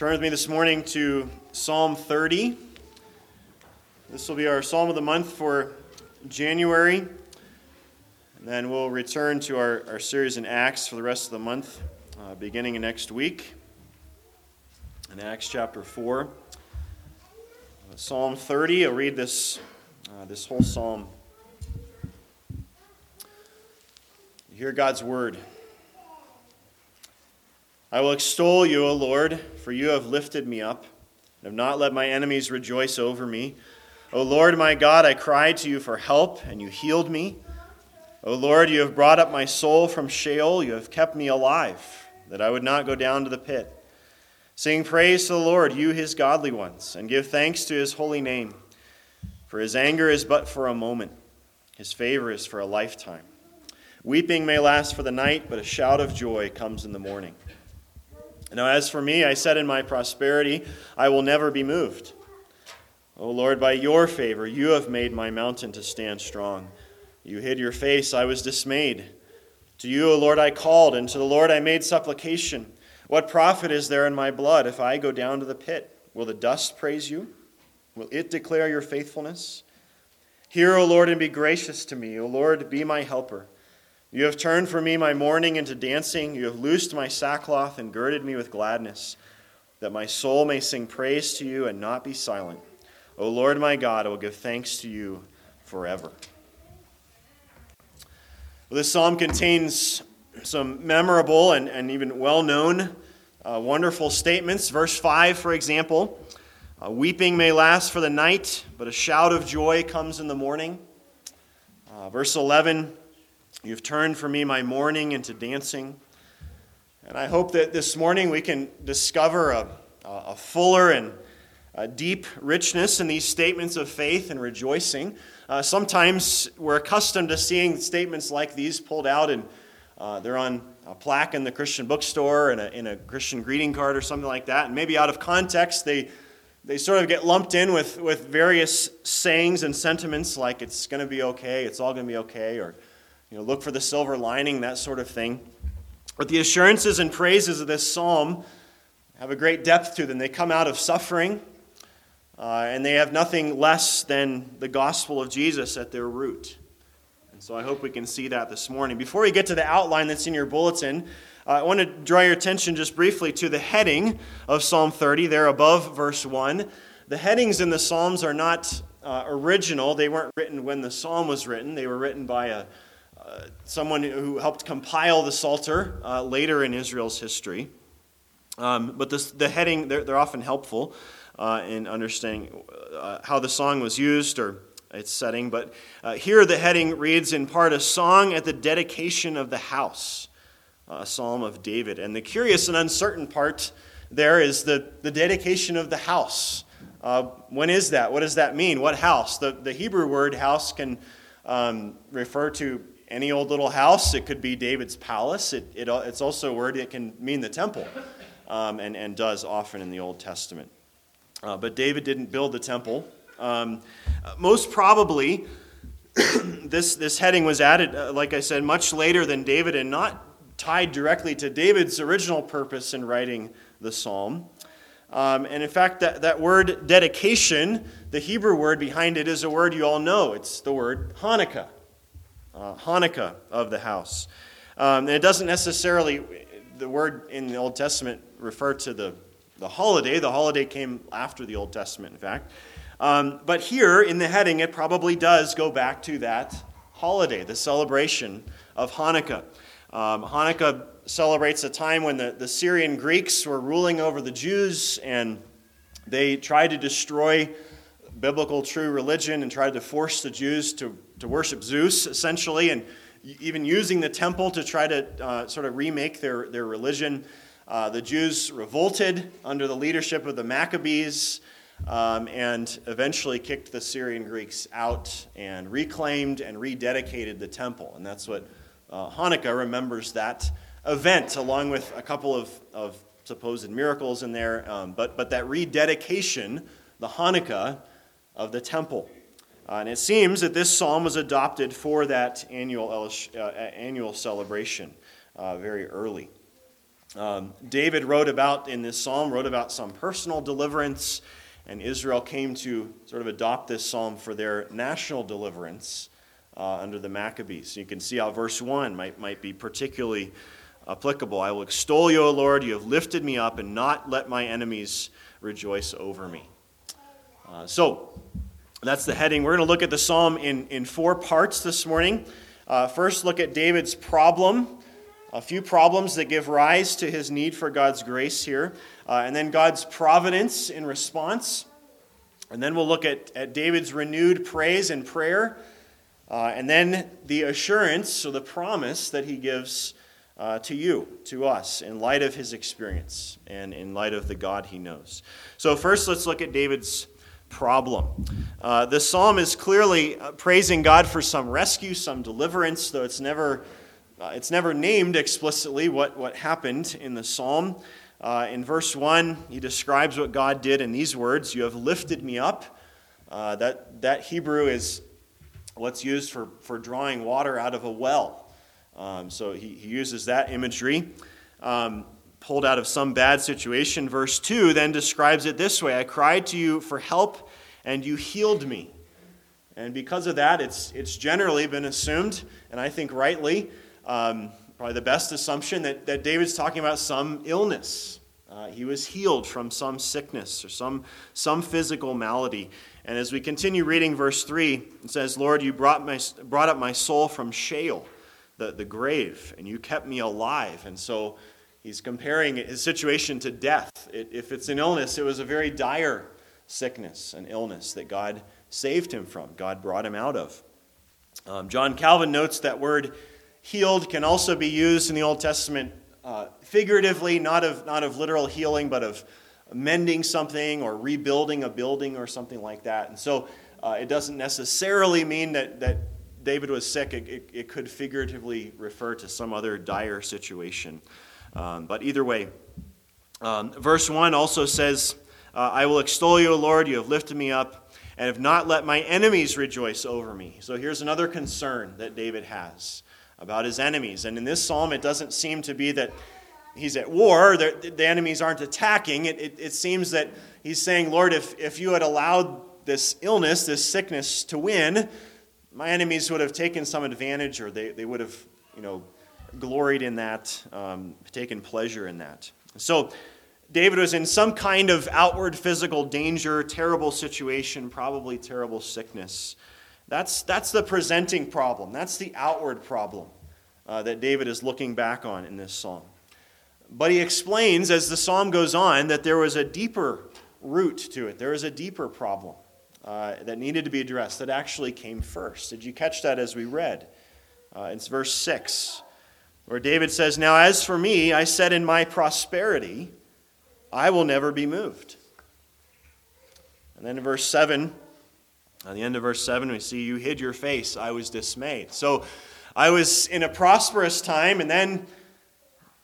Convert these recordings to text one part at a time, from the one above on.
Turn with me this morning to Psalm 30. This will be our Psalm of the month for January. And then we'll return to our, our series in Acts for the rest of the month, uh, beginning next week in Acts chapter 4. Uh, psalm 30, I'll read this, uh, this whole psalm. You hear God's word. I will extol you, O Lord, for you have lifted me up and have not let my enemies rejoice over me. O Lord my God, I cried to you for help, and you healed me. O Lord, you have brought up my soul from Sheol. You have kept me alive, that I would not go down to the pit. Sing praise to the Lord, you his godly ones, and give thanks to his holy name. For his anger is but for a moment, his favor is for a lifetime. Weeping may last for the night, but a shout of joy comes in the morning. Now, as for me, I said in my prosperity, I will never be moved. O Lord, by your favor, you have made my mountain to stand strong. You hid your face, I was dismayed. To you, O Lord, I called, and to the Lord I made supplication. What profit is there in my blood if I go down to the pit? Will the dust praise you? Will it declare your faithfulness? Hear, O Lord, and be gracious to me. O Lord, be my helper. You have turned for me my mourning into dancing. You have loosed my sackcloth and girded me with gladness, that my soul may sing praise to you and not be silent. O Lord my God, I will give thanks to you forever. Well, this psalm contains some memorable and, and even well known uh, wonderful statements. Verse 5, for example uh, Weeping may last for the night, but a shout of joy comes in the morning. Uh, verse 11 You've turned for me my mourning into dancing. And I hope that this morning we can discover a, a fuller and a deep richness in these statements of faith and rejoicing. Uh, sometimes we're accustomed to seeing statements like these pulled out, and uh, they're on a plaque in the Christian bookstore and in a Christian greeting card or something like that. And maybe out of context, they, they sort of get lumped in with, with various sayings and sentiments like it's going to be okay, it's all going to be okay, or you know, look for the silver lining, that sort of thing. But the assurances and praises of this psalm have a great depth to them. They come out of suffering, uh, and they have nothing less than the gospel of Jesus at their root. And so I hope we can see that this morning. Before we get to the outline that's in your bulletin, uh, I want to draw your attention just briefly to the heading of Psalm 30, there above verse 1. The headings in the Psalms are not uh, original, they weren't written when the psalm was written, they were written by a someone who helped compile the Psalter uh, later in Israel's history. Um, but this, the heading, they're, they're often helpful uh, in understanding uh, how the song was used or its setting. But uh, here the heading reads in part a song at the dedication of the house, a psalm of David. And the curious and uncertain part there is the, the dedication of the house. Uh, when is that? What does that mean? What house? The, the Hebrew word house can um, refer to any old little house. It could be David's palace. It, it, it's also a word that can mean the temple, um, and, and does often in the Old Testament. Uh, but David didn't build the temple. Um, most probably, this, this heading was added, uh, like I said, much later than David and not tied directly to David's original purpose in writing the psalm. Um, and in fact, that, that word dedication, the Hebrew word behind it is a word you all know. It's the word Hanukkah uh, Hanukkah of the house. Um, and it doesn't necessarily, the word in the Old Testament refer to the, the holiday. The holiday came after the Old Testament, in fact. Um, but here in the heading, it probably does go back to that holiday, the celebration of Hanukkah. Um, Hanukkah celebrates a time when the, the Syrian Greeks were ruling over the Jews and they tried to destroy biblical true religion and tried to force the Jews to to worship Zeus, essentially, and even using the temple to try to uh, sort of remake their, their religion. Uh, the Jews revolted under the leadership of the Maccabees um, and eventually kicked the Syrian Greeks out and reclaimed and rededicated the temple. And that's what uh, Hanukkah remembers that event, along with a couple of, of supposed miracles in there. Um, but, but that rededication, the Hanukkah of the temple. Uh, and it seems that this psalm was adopted for that annual, uh, annual celebration uh, very early. Um, David wrote about in this psalm, wrote about some personal deliverance, and Israel came to sort of adopt this psalm for their national deliverance uh, under the Maccabees. You can see how verse 1 might, might be particularly applicable. I will extol you, O Lord. You have lifted me up and not let my enemies rejoice over me. Uh, so, that's the heading. We're going to look at the psalm in, in four parts this morning. Uh, first, look at David's problem, a few problems that give rise to his need for God's grace here, uh, and then God's providence in response. And then we'll look at, at David's renewed praise and prayer, uh, and then the assurance or the promise that he gives uh, to you, to us, in light of his experience and in light of the God he knows. So, first, let's look at David's problem. Uh, the psalm is clearly uh, praising God for some rescue, some deliverance, though it's never, uh, it's never named explicitly what, what happened in the psalm. Uh, in verse 1, he describes what God did in these words You have lifted me up. Uh, that, that Hebrew is what's used for, for drawing water out of a well. Um, so he, he, uses that imagery. Um, pulled out of some bad situation. Verse 2 then describes it this way I cried to you for help, and you healed me. And because of that, it's, it's generally been assumed, and I think rightly, um, probably the best assumption, that, that David's talking about some illness. Uh, he was healed from some sickness or some, some physical malady. And as we continue reading verse 3, it says, Lord, you brought, my, brought up my soul from Sheol the, the grave, and you kept me alive. And so he's comparing his situation to death. It, if it's an illness, it was a very dire sickness, an illness that God saved him from, God brought him out of. Um, John Calvin notes that word healed can also be used in the Old Testament uh, figuratively, not of, not of literal healing, but of mending something or rebuilding a building or something like that. And so uh, it doesn't necessarily mean that, that David was sick, it, it, it, could figuratively refer to some other dire situation. Um, but either way, um, verse 1 also says, uh, I will extol you, O Lord, you have lifted me up, and have not let my enemies rejoice over me. So here's another concern that David has about his enemies. And in this psalm, it doesn't seem to be that he's at war, the, enemies aren't attacking. It, it, it seems that he's saying, Lord, if, if you had allowed this illness, this sickness to win, my enemies would have taken some advantage or they, they would have, you know, gloried in that, um, taken pleasure in that. So David was in some kind of outward physical danger, terrible situation, probably terrible sickness. That's, that's the presenting problem. That's the outward problem uh, that David is looking back on in this psalm. But he explains as the psalm goes on that there was a deeper root to it, there was a deeper problem uh, that needed to be addressed that actually came first. Did you catch that as we read? Uh, it's verse 6, where David says, Now as for me, I said in my prosperity, I will never be moved. And then in verse 7, at the end of verse 7, we see, You hid your face, I was dismayed. So I was in a prosperous time, and then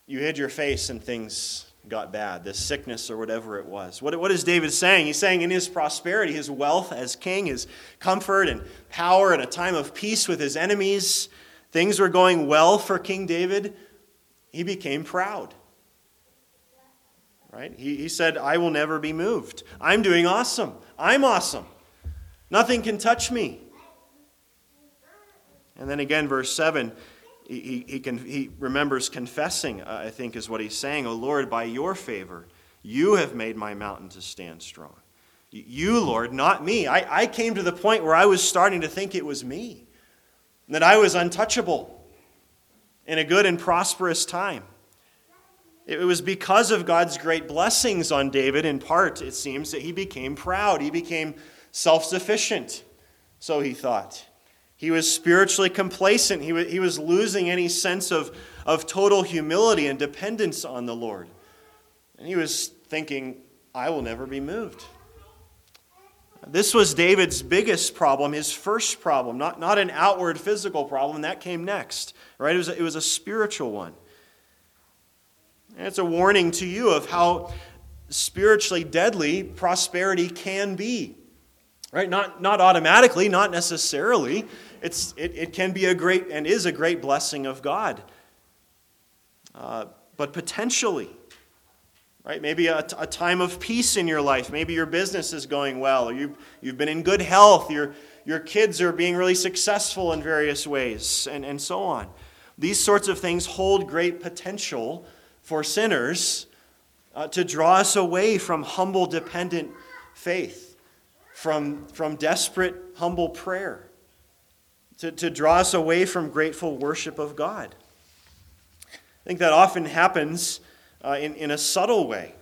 you hid your face, and things got bad, this sickness or whatever it was. What, what is David saying? He's saying in his prosperity, his wealth as king, his comfort and power, and a time of peace with his enemies, things were going well for King David. He became proud. Right? He, he said, I will never be moved. I'm doing awesome. I'm awesome. Nothing can touch me. And then again, verse 7 he, he, can, he remembers confessing, uh, I think is what he's saying. Oh Lord, by your favor, you have made my mountain to stand strong. You, Lord, not me. I, I came to the point where I was starting to think it was me, that I was untouchable in a good and prosperous time. It was because of God's great blessings on David, in part, it seems, that he became proud. He became self sufficient, so he thought. He was spiritually complacent. He was, he was losing any sense of, of total humility and dependence on the Lord. And he was thinking, I will never be moved. This was David's biggest problem, his first problem, not, not an outward physical problem. That came next, right? It was a, it was a spiritual one. And it's a warning to you of how spiritually deadly prosperity can be. Right? Not, not automatically, not necessarily, it's, it, it can be a great and is a great blessing of God. Uh, but potentially. Right? Maybe a, a time of peace in your life. Maybe your business is going well, or you've, you've been in good health, your, your kids are being really successful in various ways, and, and so on. These sorts of things hold great potential for sinners uh, to draw us away from humble, dependent faith, from, from desperate, humble prayer, to, to draw us away from grateful worship of God. I think that often happens uh, in, in a subtle way.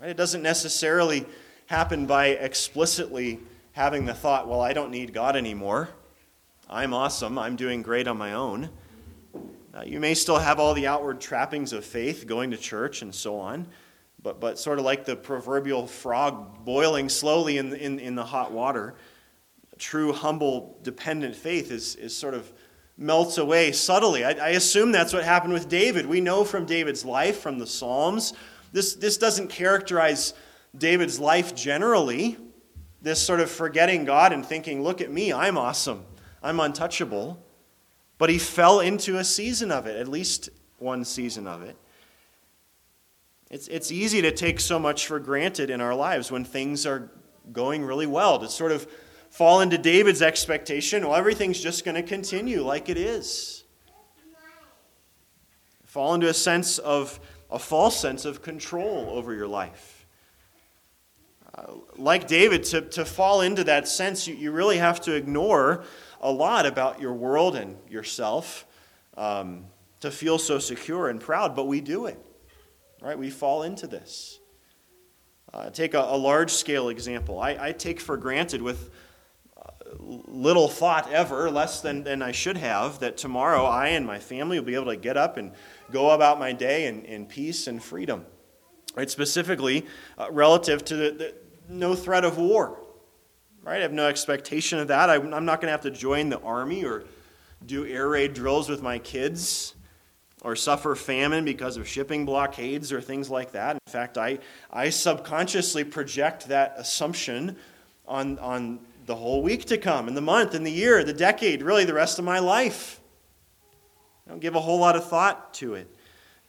Right? It doesn't necessarily happen by explicitly having the thought, well, I don't need God anymore. I'm awesome. I'm doing great on my own. Uh, you may still have all the outward trappings of faith, going to church and so on, but, but sort of like the proverbial frog boiling slowly in, in, in the hot water, true, humble, dependent faith is, is sort of melts away subtly. I, I, assume that's what happened with David. We know from David's life, from the Psalms. This, this doesn't characterize David's life generally, this sort of forgetting God and thinking, look at me, I'm awesome, I'm untouchable. But he fell into a season of it, at least one season of it. It's, it's easy to take so much for granted in our lives when things are going really well, to sort of fall into David's expectation, well, everything's just going to continue like it is. Fall into a sense of, a false sense of control over your life. Uh, like David, to, to fall into that sense, you, you really have to ignore a lot about your world and yourself um, to feel so secure and proud, but we do it. Right? We fall into this. Uh, take a, a large scale example. I, I take for granted with little thought ever, less than, than I should have, that tomorrow I and my family will be able to get up and go about my day in, in peace and freedom. Right? Specifically, uh, relative to the, the, no threat of war. Right? I have no expectation of that. I, I'm not going to have to join the army or do air raid drills with my kids or suffer famine because of shipping blockades or things like that. In fact, I, I subconsciously project that assumption on, on the whole week to come, and the month, and the year, the decade, really the rest of my life. I don't give a whole lot of thought to it.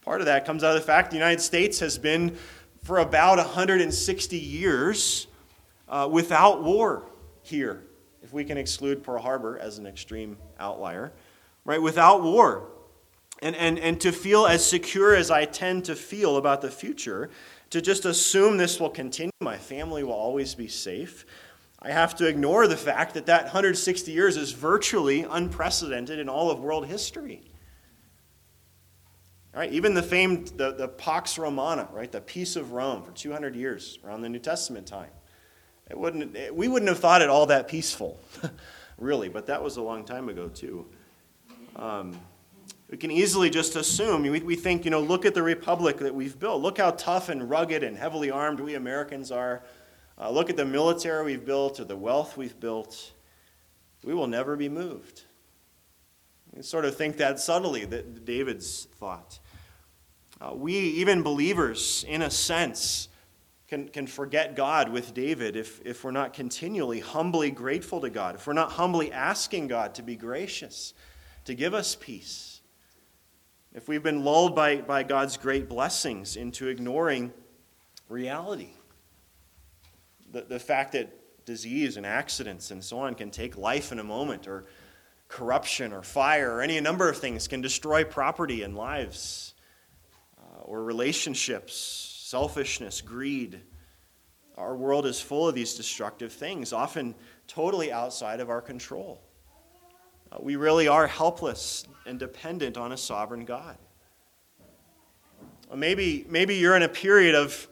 Part of that comes out of the fact the United States has been, for about 160 years, uh, without war here, if we can exclude Pearl Harbor as an extreme outlier, right? Without war. And, and, and to feel as secure as I tend to feel about the future, to just assume this will continue, my family will always be safe, I have to ignore the fact that that 160 years is virtually unprecedented in all of world history. All right, even the famed the, the Pax Romana, right, the peace of Rome for 200 years around the New Testament time. It wouldn't, it, we wouldn't have thought it all that peaceful, really, but that was a long time ago too. Um, we can easily just assume, we, we think, you know, look at the republic that we've built. Look how tough and rugged and heavily armed we Americans are. Uh, look at the military we've built or the wealth we've built. We will never be moved. We sort of think that subtly, that David's thought. Uh, we, even believers, in a sense, can, can forget God with David if, if we're not continually humbly grateful to God, if we're not humbly asking God to be gracious, to give us peace. If we've been lulled by, by God's great blessings into ignoring reality the, the fact that disease and accidents and so on can take life in a moment, or corruption or fire or any number of things can destroy property and lives, uh, or relationships, selfishness, greed. Our world is full of these destructive things, often totally outside of our control. Uh, we really are helpless and dependent on a sovereign God. maybe, maybe you're in a period of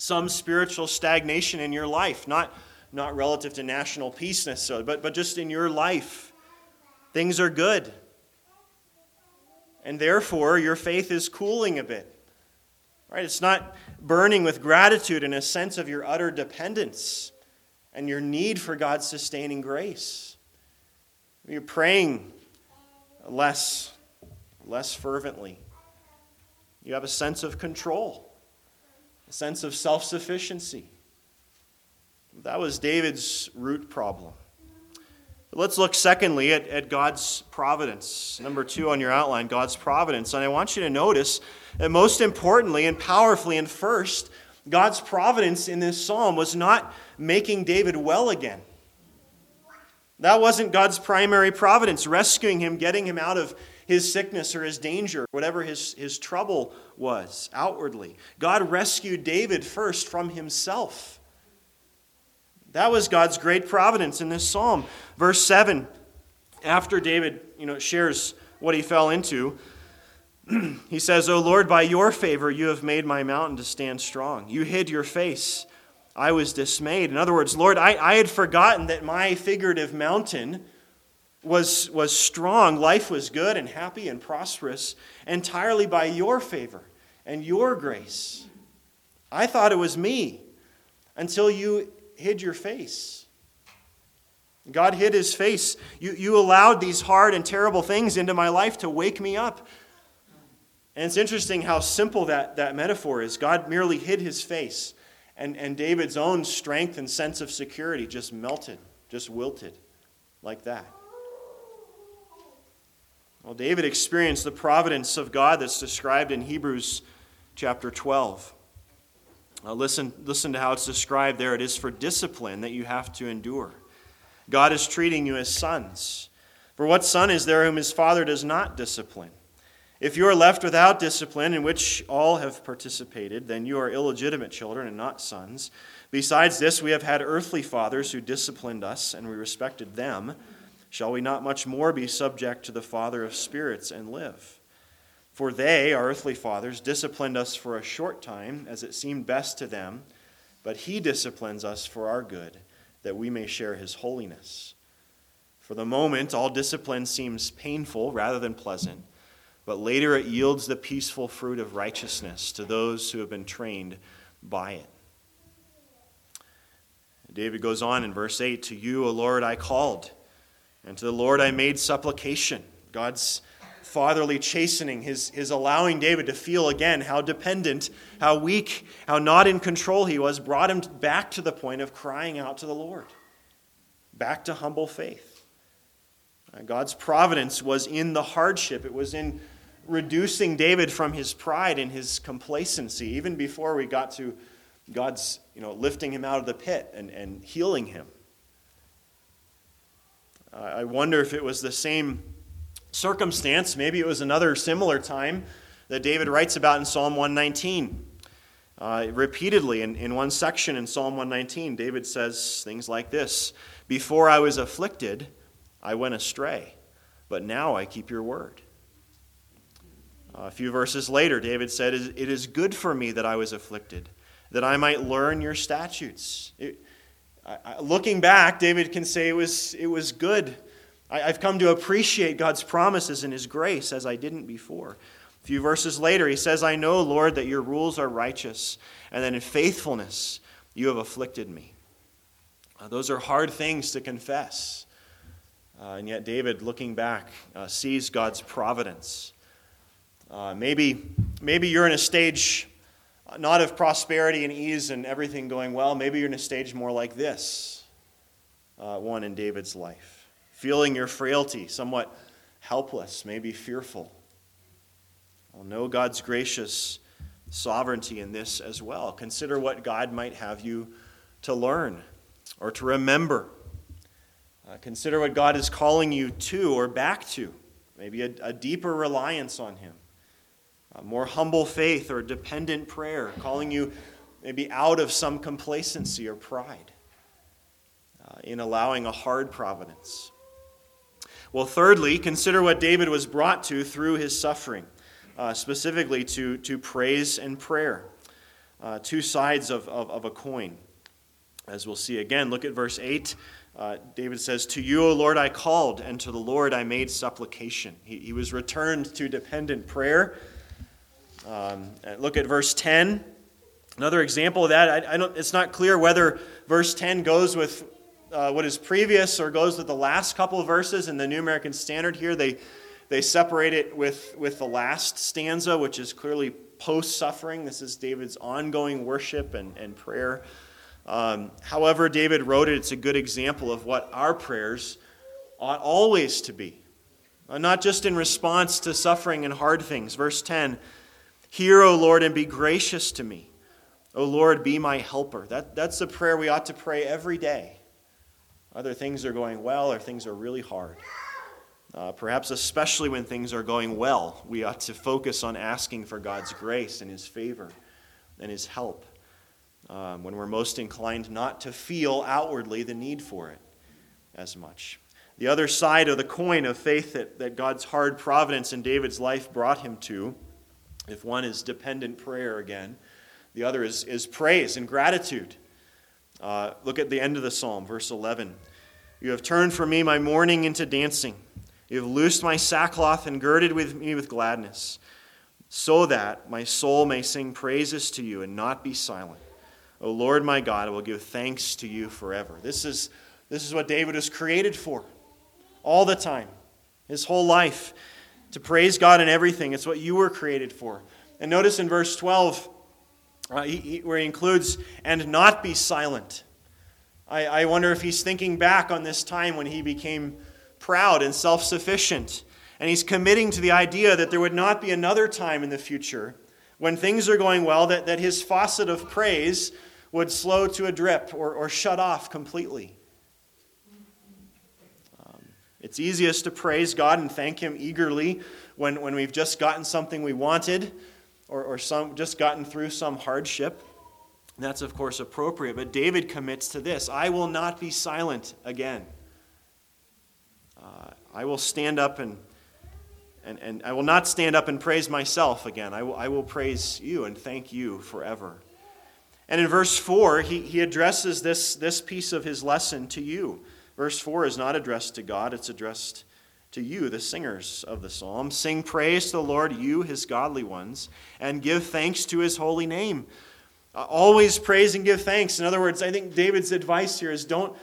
some spiritual stagnation in your life, not, not relative to national peace necessarily, but, but just in your life. Things are good. And therefore, your faith is cooling a bit. Right? It's not burning with gratitude and a sense of your utter dependence and your need for God's sustaining grace. You're praying less, less fervently. You have a sense of control a sense of self sufficiency. That was David's root problem. Let's look secondly at, at God's providence. Number two on your outline, God's providence. And I want you to notice that most importantly and powerfully and first, God's providence in this psalm was not making David well again. That wasn't God's primary providence, rescuing him, getting him out of his sickness or his danger, whatever his, his trouble was outwardly. God rescued David first from himself. That was God's great providence in this psalm. Verse 7, after David you know, shares what he fell into, he says, O Lord, by your favor you have made my mountain to stand strong. You hid your face. I was dismayed. In other words, Lord, I, I had forgotten that my figurative mountain was, was strong. Life was good and happy and prosperous entirely by your favor and your grace. I thought it was me until you hid your face. God hid his face. You, you allowed these hard and terrible things into my life to wake me up. And it's interesting how simple that, that metaphor is. God merely hid his face, and, and David's own strength and sense of security just melted, just wilted like that. Well, David experienced the providence of God that's described in Hebrews chapter 12. Uh, listen, listen to how it's described there. It is for discipline that you have to endure. God is treating you as sons. For what son is there whom his father does not discipline? If you are left without discipline, in which all have participated, then you are illegitimate children and not sons. Besides this, we have had earthly fathers who disciplined us, and we respected them. Shall we not much more be subject to the Father of spirits and live? For they, our earthly fathers, disciplined us for a short time, as it seemed best to them, but He disciplines us for our good, that we may share His holiness. For the moment, all discipline seems painful rather than pleasant, but later it yields the peaceful fruit of righteousness to those who have been trained by it. David goes on in verse 8 To you, O Lord, I called, and to the Lord I made supplication. God's fatherly chastening, his, his allowing David to feel again how dependent, how weak, how not in control he was, brought him back to the point of crying out to the Lord, back to humble faith. Uh, God's providence was in the hardship, it was in reducing David from his pride and his complacency, even before we got to God's you know, lifting him out of the pit and, and healing him. I wonder if it was the same circumstance. Maybe it was another similar time that David writes about in Psalm 119. Uh, repeatedly in, in one section in Psalm 119, David says things like this Before I was afflicted, I went astray, but now I keep your word. Uh, a few verses later, David said, It is good for me that I was afflicted, that I might learn your statutes. It, I, looking back, David can say it was, it was good I, have come to appreciate God's promises and His grace as I didn't before. A few verses later, he says, I know, Lord, that your rules are righteous, and that in faithfulness you have afflicted me. Uh, those are hard things to confess. Uh, and yet, David, looking back, uh, sees God's providence. Uh, maybe, maybe you're in a stage not of prosperity and ease and everything going well. Maybe you're in a stage more like this uh, one in David's life feeling your frailty, somewhat helpless, maybe fearful. Well, know God's gracious sovereignty in this as well. Consider what God might have you to learn or to remember. Uh, consider what God is calling you to or back to. Maybe a, a deeper reliance on Him, more humble faith or dependent prayer, calling you maybe out of some complacency or pride uh, in allowing a hard providence. Well, thirdly, consider what David was brought to through his suffering, uh, specifically to, to praise and prayer. Uh, two sides of, of, of, a coin, as we'll see again. Look at verse 8. Uh, David says, To you, O Lord, I called, and to the Lord I made supplication. He, he was returned to dependent prayer. Um, look at verse 10. Another example of that, I, I, it's not clear whether verse 10 goes with uh, what is previous or goes with the last couple verses in the New American Standard here. They, they separate it with, with the last stanza, which is clearly post suffering. This is David's ongoing worship and, and prayer. Um, however, David wrote it, it's a good example of what our prayers ought always to be, uh, not just in response to suffering and hard things. Verse 10 Hear, O Lord, and be gracious to me. O Lord, be my helper. That, that's the prayer we ought to pray every day. Whether things are going well or things are really hard. Uh, perhaps especially when things are going well, we ought to focus on asking for God's grace and His favor and His help. Um, when we're most inclined not to feel outwardly the need for it as much. The other side of the coin of faith that, that God's hard providence in David's life brought him to, if one is dependent prayer again, the other is, is praise and gratitude. Uh, look at the end of the psalm, verse 11. You have turned for me my mourning into dancing. You have loosed my sackcloth and girded with me with gladness, so that my soul may sing praises to you and not be silent. O Lord my God, I will give thanks to you forever. This is, this is what David was created for, all the time, his whole life, to praise God in everything. It's what you were created for. And notice in verse 12, uh, he, he, where he includes, and not be silent. I, I wonder if he's thinking back on this time when he became proud and self sufficient. And he's committing to the idea that there would not be another time in the future when things are going well that, that his faucet of praise would slow to a drip or, or shut off completely. It's easiest to praise God and thank Him eagerly when, when we've just gotten something we wanted or, or some, just gotten through some hardship. That's, of course, appropriate. But David commits to this I will not be silent again. Uh, I will stand up and, and, and I will not stand up and praise myself again. I will, I will praise you and thank you forever. And in verse 4, he, he addresses this, this piece of his lesson to you. Verse 4 is not addressed to God, it's addressed to you, the singers of the psalm. Sing praise to the Lord, you, his godly ones, and give thanks to his holy name. Uh, always praise and give thanks. In other words, I think David's advice here is don't,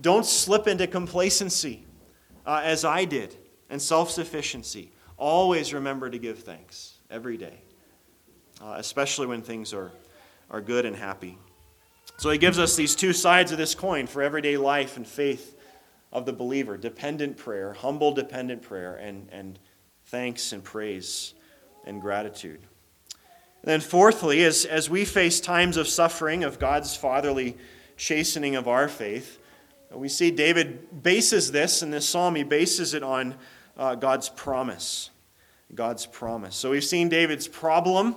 don't slip into complacency uh, as I did, and self sufficiency. Always remember to give thanks every day, uh, especially when things are, are good and happy. So he gives us these two sides of this coin for everyday life and faith of the believer dependent prayer, humble dependent prayer, and, and thanks and praise and gratitude. And then, fourthly, as, as we face times of suffering, of God's fatherly chastening of our faith, we see David bases this in this psalm, he bases it on uh, God's promise. God's promise. So we've seen David's problem,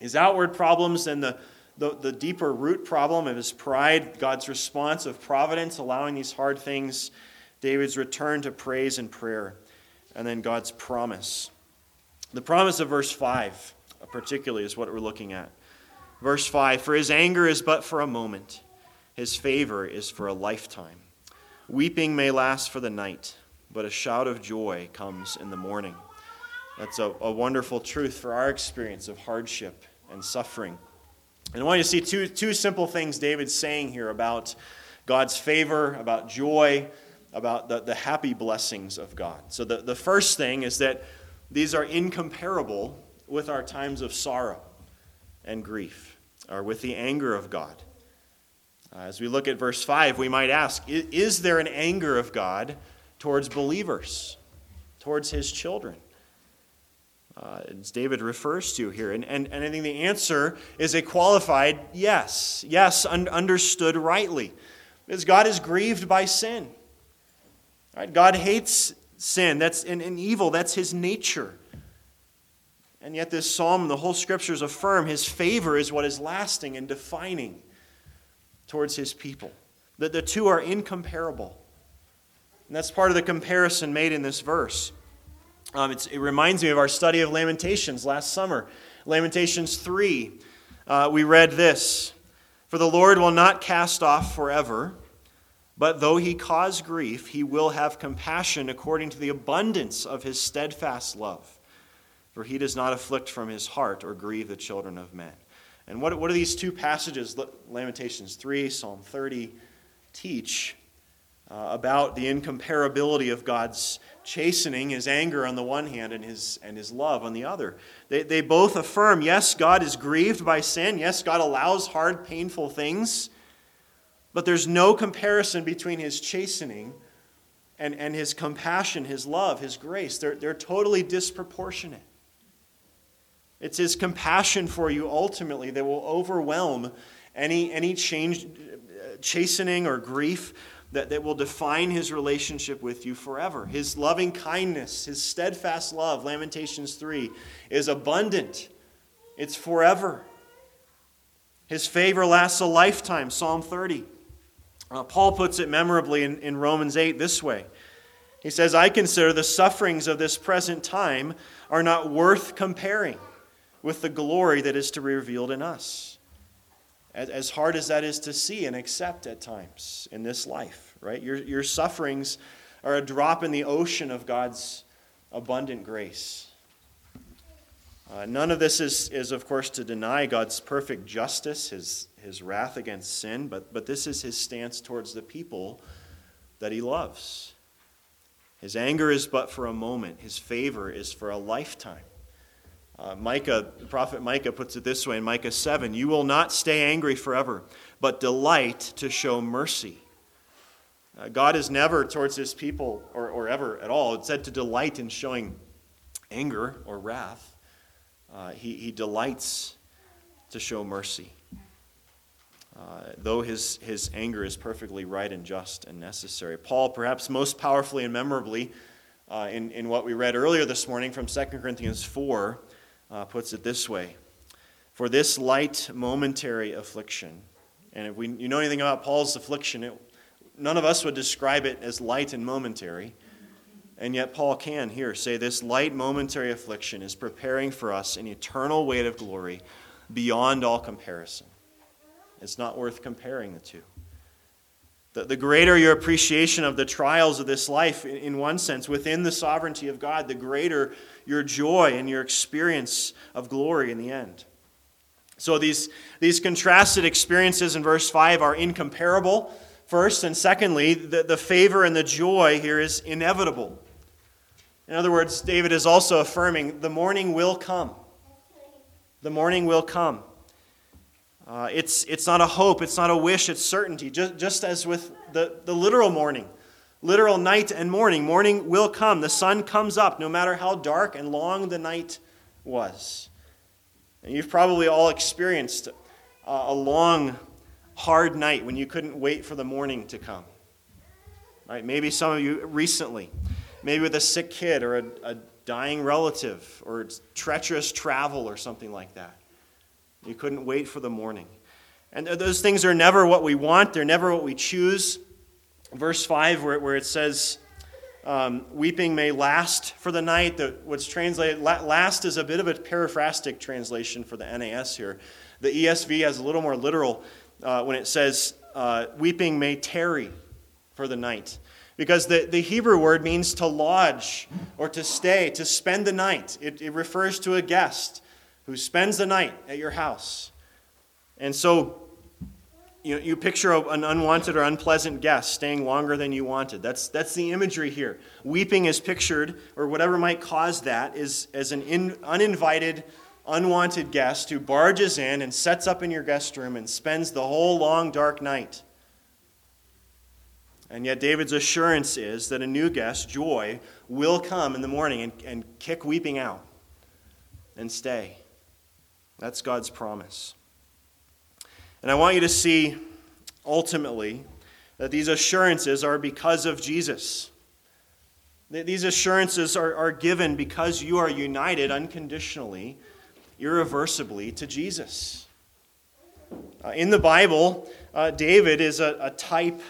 his outward problems, and the, the, the deeper root problem of his pride, God's response of providence, allowing these hard things, David's return to praise and prayer, and then God's promise. The promise of verse 5, uh, particularly, is what we're looking at. Verse 5 For his anger is but for a moment his favor is for a lifetime. Weeping may last for the night, but a shout of joy comes in the morning. That's a, a wonderful truth for our experience of hardship and suffering. And I want you to see two, two simple things David's saying here about God's favor, about joy, about the, the happy blessings of God. So, the, the first thing is that these are incomparable with our times of sorrow and grief, or with the anger of God. Uh, as we look at verse 5, we might ask Is there an anger of God towards believers, towards his children? Uh, as David refers to here. And, and, and I think the answer is a qualified yes. Yes, un- understood rightly. Because God is grieved by sin. Right? God hates sin. That's an evil. That's his nature. And yet, this psalm, the whole scriptures affirm his favor is what is lasting and defining towards his people. That the two are incomparable. And that's part of the comparison made in this verse. Um, it reminds me of our study of Lamentations last summer. Lamentations 3, uh, we read this For the Lord will not cast off forever, but though he cause grief, he will have compassion according to the abundance of his steadfast love. For he does not afflict from his heart or grieve the children of men. And what, what do these two passages, Lamentations 3, Psalm 30, teach uh, about the incomparability of God's chastening, his anger on the one hand, and his, and his love on the other? They, they both affirm yes, God is grieved by sin. Yes, God allows hard, painful things. But there's no comparison between his chastening and, and his compassion, his love, his grace, they're, they're totally disproportionate. It's his compassion for you ultimately that will overwhelm any, any change, chastening or grief that, that will define his relationship with you forever. His loving kindness, his steadfast love, Lamentations 3, is abundant, it's forever. His favor lasts a lifetime, Psalm 30. Uh, Paul puts it memorably in, in Romans 8 this way He says, I consider the sufferings of this present time are not worth comparing with the glory that is to be revealed in us. As, as hard as that is to see and accept at times in this life, right? Your, your sufferings are a drop in the ocean of God's abundant grace. Uh, none of this is, is, of course, to deny God's perfect justice, his, his wrath against sin, but, but this is his stance towards the people that he loves. His anger is but for a moment, his favor is for a lifetime. Uh, Micah, the prophet Micah puts it this way in Micah 7 You will not stay angry forever, but delight to show mercy. Uh, God is never towards his people, or, or ever at all, it's said to delight in showing anger or wrath. Uh, he, he delights to show mercy. Uh, though his, his anger is perfectly right and just and necessary. Paul, perhaps most powerfully and memorably, uh, in, in what we read earlier this morning from 2 Corinthians 4, uh, puts it this way For this light momentary affliction, and if we, you know anything about Paul's affliction, it, none of us would describe it as light and momentary. And yet, Paul can here say this light momentary affliction is preparing for us an eternal weight of glory beyond all comparison. It's not worth comparing the two. The, the greater your appreciation of the trials of this life, in, in one sense, within the sovereignty of God, the greater your joy and your experience of glory in the end. So, these, these contrasted experiences in verse 5 are incomparable, first, and secondly, the, the favor and the joy here is inevitable. In other words, David is also affirming the morning will come. The morning will come. Uh, it's, it's not a hope, it's not a wish, it's certainty. Just, just as with the, the literal morning, literal night and morning, morning will come. The sun comes up no matter how dark and long the night was. And you've probably all experienced uh, a long, hard night when you couldn't wait for the morning to come. Right? Maybe some of you recently maybe with a sick kid or a, a dying relative or treacherous travel or something like that. You couldn't wait for the morning. And those things are never what we want, they're never what we choose. Verse 5, where, where it says, um, weeping may last for the night. The, what's translated, last is a bit of a paraphrastic translation for the NAS here. The ESV has a little more literal uh, when it says, uh, weeping may tarry for the night. Because the, the Hebrew word means to lodge or to stay, to spend the night. It, it refers to a guest who spends the night at your house. And so you, you picture an unwanted or unpleasant guest staying longer than you wanted. That's, that's the imagery here. Weeping is pictured, or whatever might cause that, is as an in, uninvited, unwanted guest who barges in and sets up in your guest room and spends the whole long, dark night. And yet, David's assurance is that a new guest, joy, will come in the morning and, and kick weeping out and stay. That's God's promise. And I want you to see ultimately that these assurances are because of Jesus. These assurances are, are given because you are united unconditionally, irreversibly to Jesus. Uh, in the Bible, uh, David is a, a type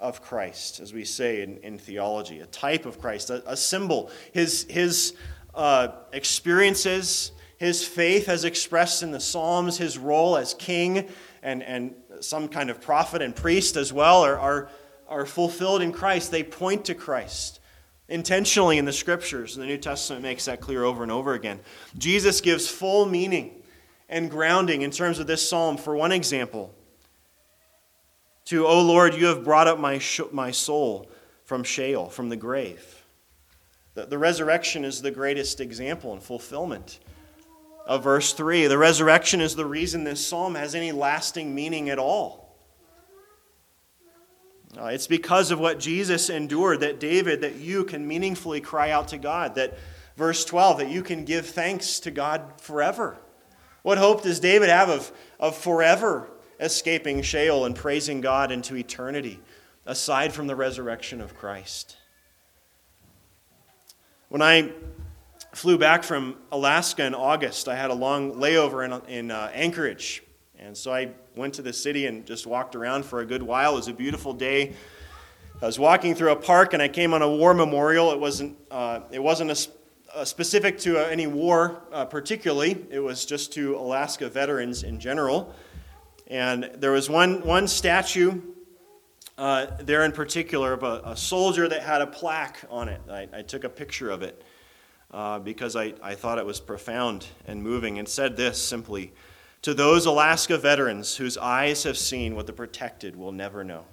of Christ, as we say in, in theology, a type of Christ, a, a symbol. His, his uh, experiences, his faith as expressed in the Psalms, his role as king and, and some kind of prophet and priest as well are, are, are fulfilled in Christ. They point to Christ intentionally in the scriptures. And the New Testament makes that clear over and over again. Jesus gives full meaning and grounding in terms of this psalm. For one example, to, O Lord, you have brought up my, sh- my soul from Sheol, from the grave. The, the resurrection is the greatest example and fulfillment of verse 3. The resurrection is the reason this psalm has any lasting meaning at all. Uh, it's because of what Jesus endured that David, that you can meaningfully cry out to God, that verse 12, that you can give thanks to God forever. What hope does David have of, of forever escaping Sheol and praising God into eternity, aside from the resurrection of Christ? When I flew back from Alaska in August, I had a long layover in, in uh, Anchorage. And so I went to the city and just walked around for a good while. It was a beautiful day. I was walking through a park and I came on a war memorial. It wasn't, uh, it wasn't a, a specific to uh, any war uh, particularly, it was just to Alaska veterans in general. And there was one, one statue uh, there in particular of a, a, soldier that had a plaque on it. I, I took a picture of it uh, because I, I thought it was profound and moving and said this simply to those Alaska veterans whose eyes have seen what the protected will never know.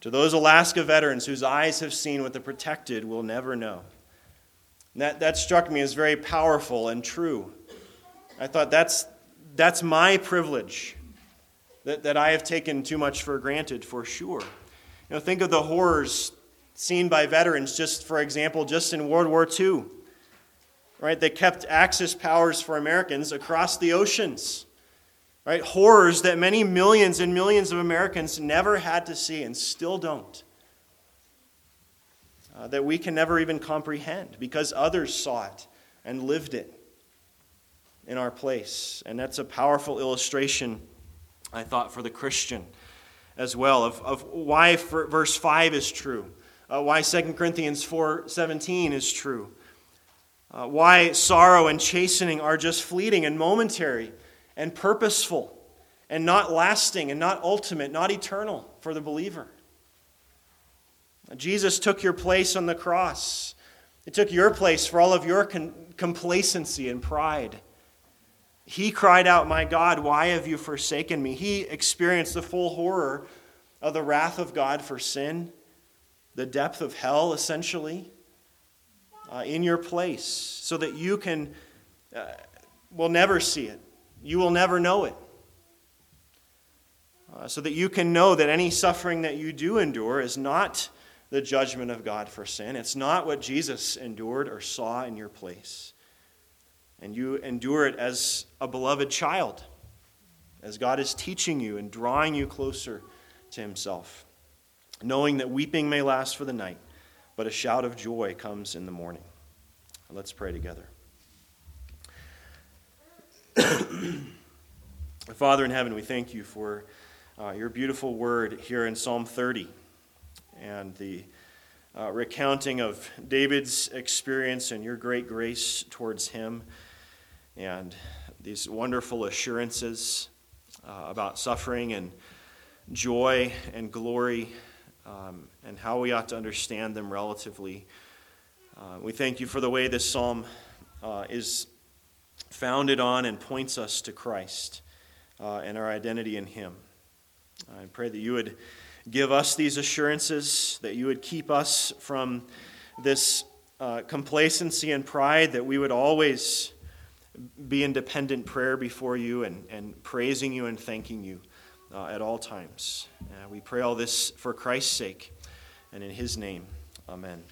To those Alaska veterans whose eyes have seen what the protected will never know. that, that struck me as very powerful and true. I thought that's, that's my privilege that, that I have taken too much for granted, for sure. You know, think of the horrors seen by veterans, just for example, just in World War II right, that kept Axis powers for Americans across the oceans. Right? Horrors that many millions and millions of Americans never had to see and still don't. Uh, that we can never even comprehend because others saw it and lived it in our place. And that's a powerful illustration, I thought, for the Christian as well of, of why verse 5 is true, uh, why 2 Corinthians 4.17 is true uh, why sorrow and chastening are just fleeting and momentary and purposeful and not lasting and not ultimate, not eternal for the believer. Jesus took your place on the cross. It took your place for all of your con- complacency and pride. He cried out, My God, why have you forsaken me? He experienced the full horror of the wrath of God for sin, the depth of hell, essentially uh, in your place so that you can, uh, will never see it. You will never know it. Uh, so that you can know that any suffering that you do endure is not the judgment of God for sin. It's not what Jesus endured or saw in your place. And you endure it as a beloved child, as God is teaching you and drawing you closer to Himself, knowing that weeping may last for the night but a shout of joy comes in the morning. Let's pray together. Father in heaven, we thank you for uh, your beautiful word here in Psalm 30 and the uh, recounting of David's experience and your great grace towards him and these wonderful assurances uh, about suffering and joy and glory um, and how we ought to understand them relatively. Uh, we thank you for the way this psalm uh, is founded on and points us to Christ uh, and our identity in Him. I pray that you would give us these assurances, that you would keep us from this uh, complacency and pride, that we would always be in dependent prayer before you and, and praising you and thanking you uh, at all times. Uh, we pray all this for Christ's sake and in his name. Amen.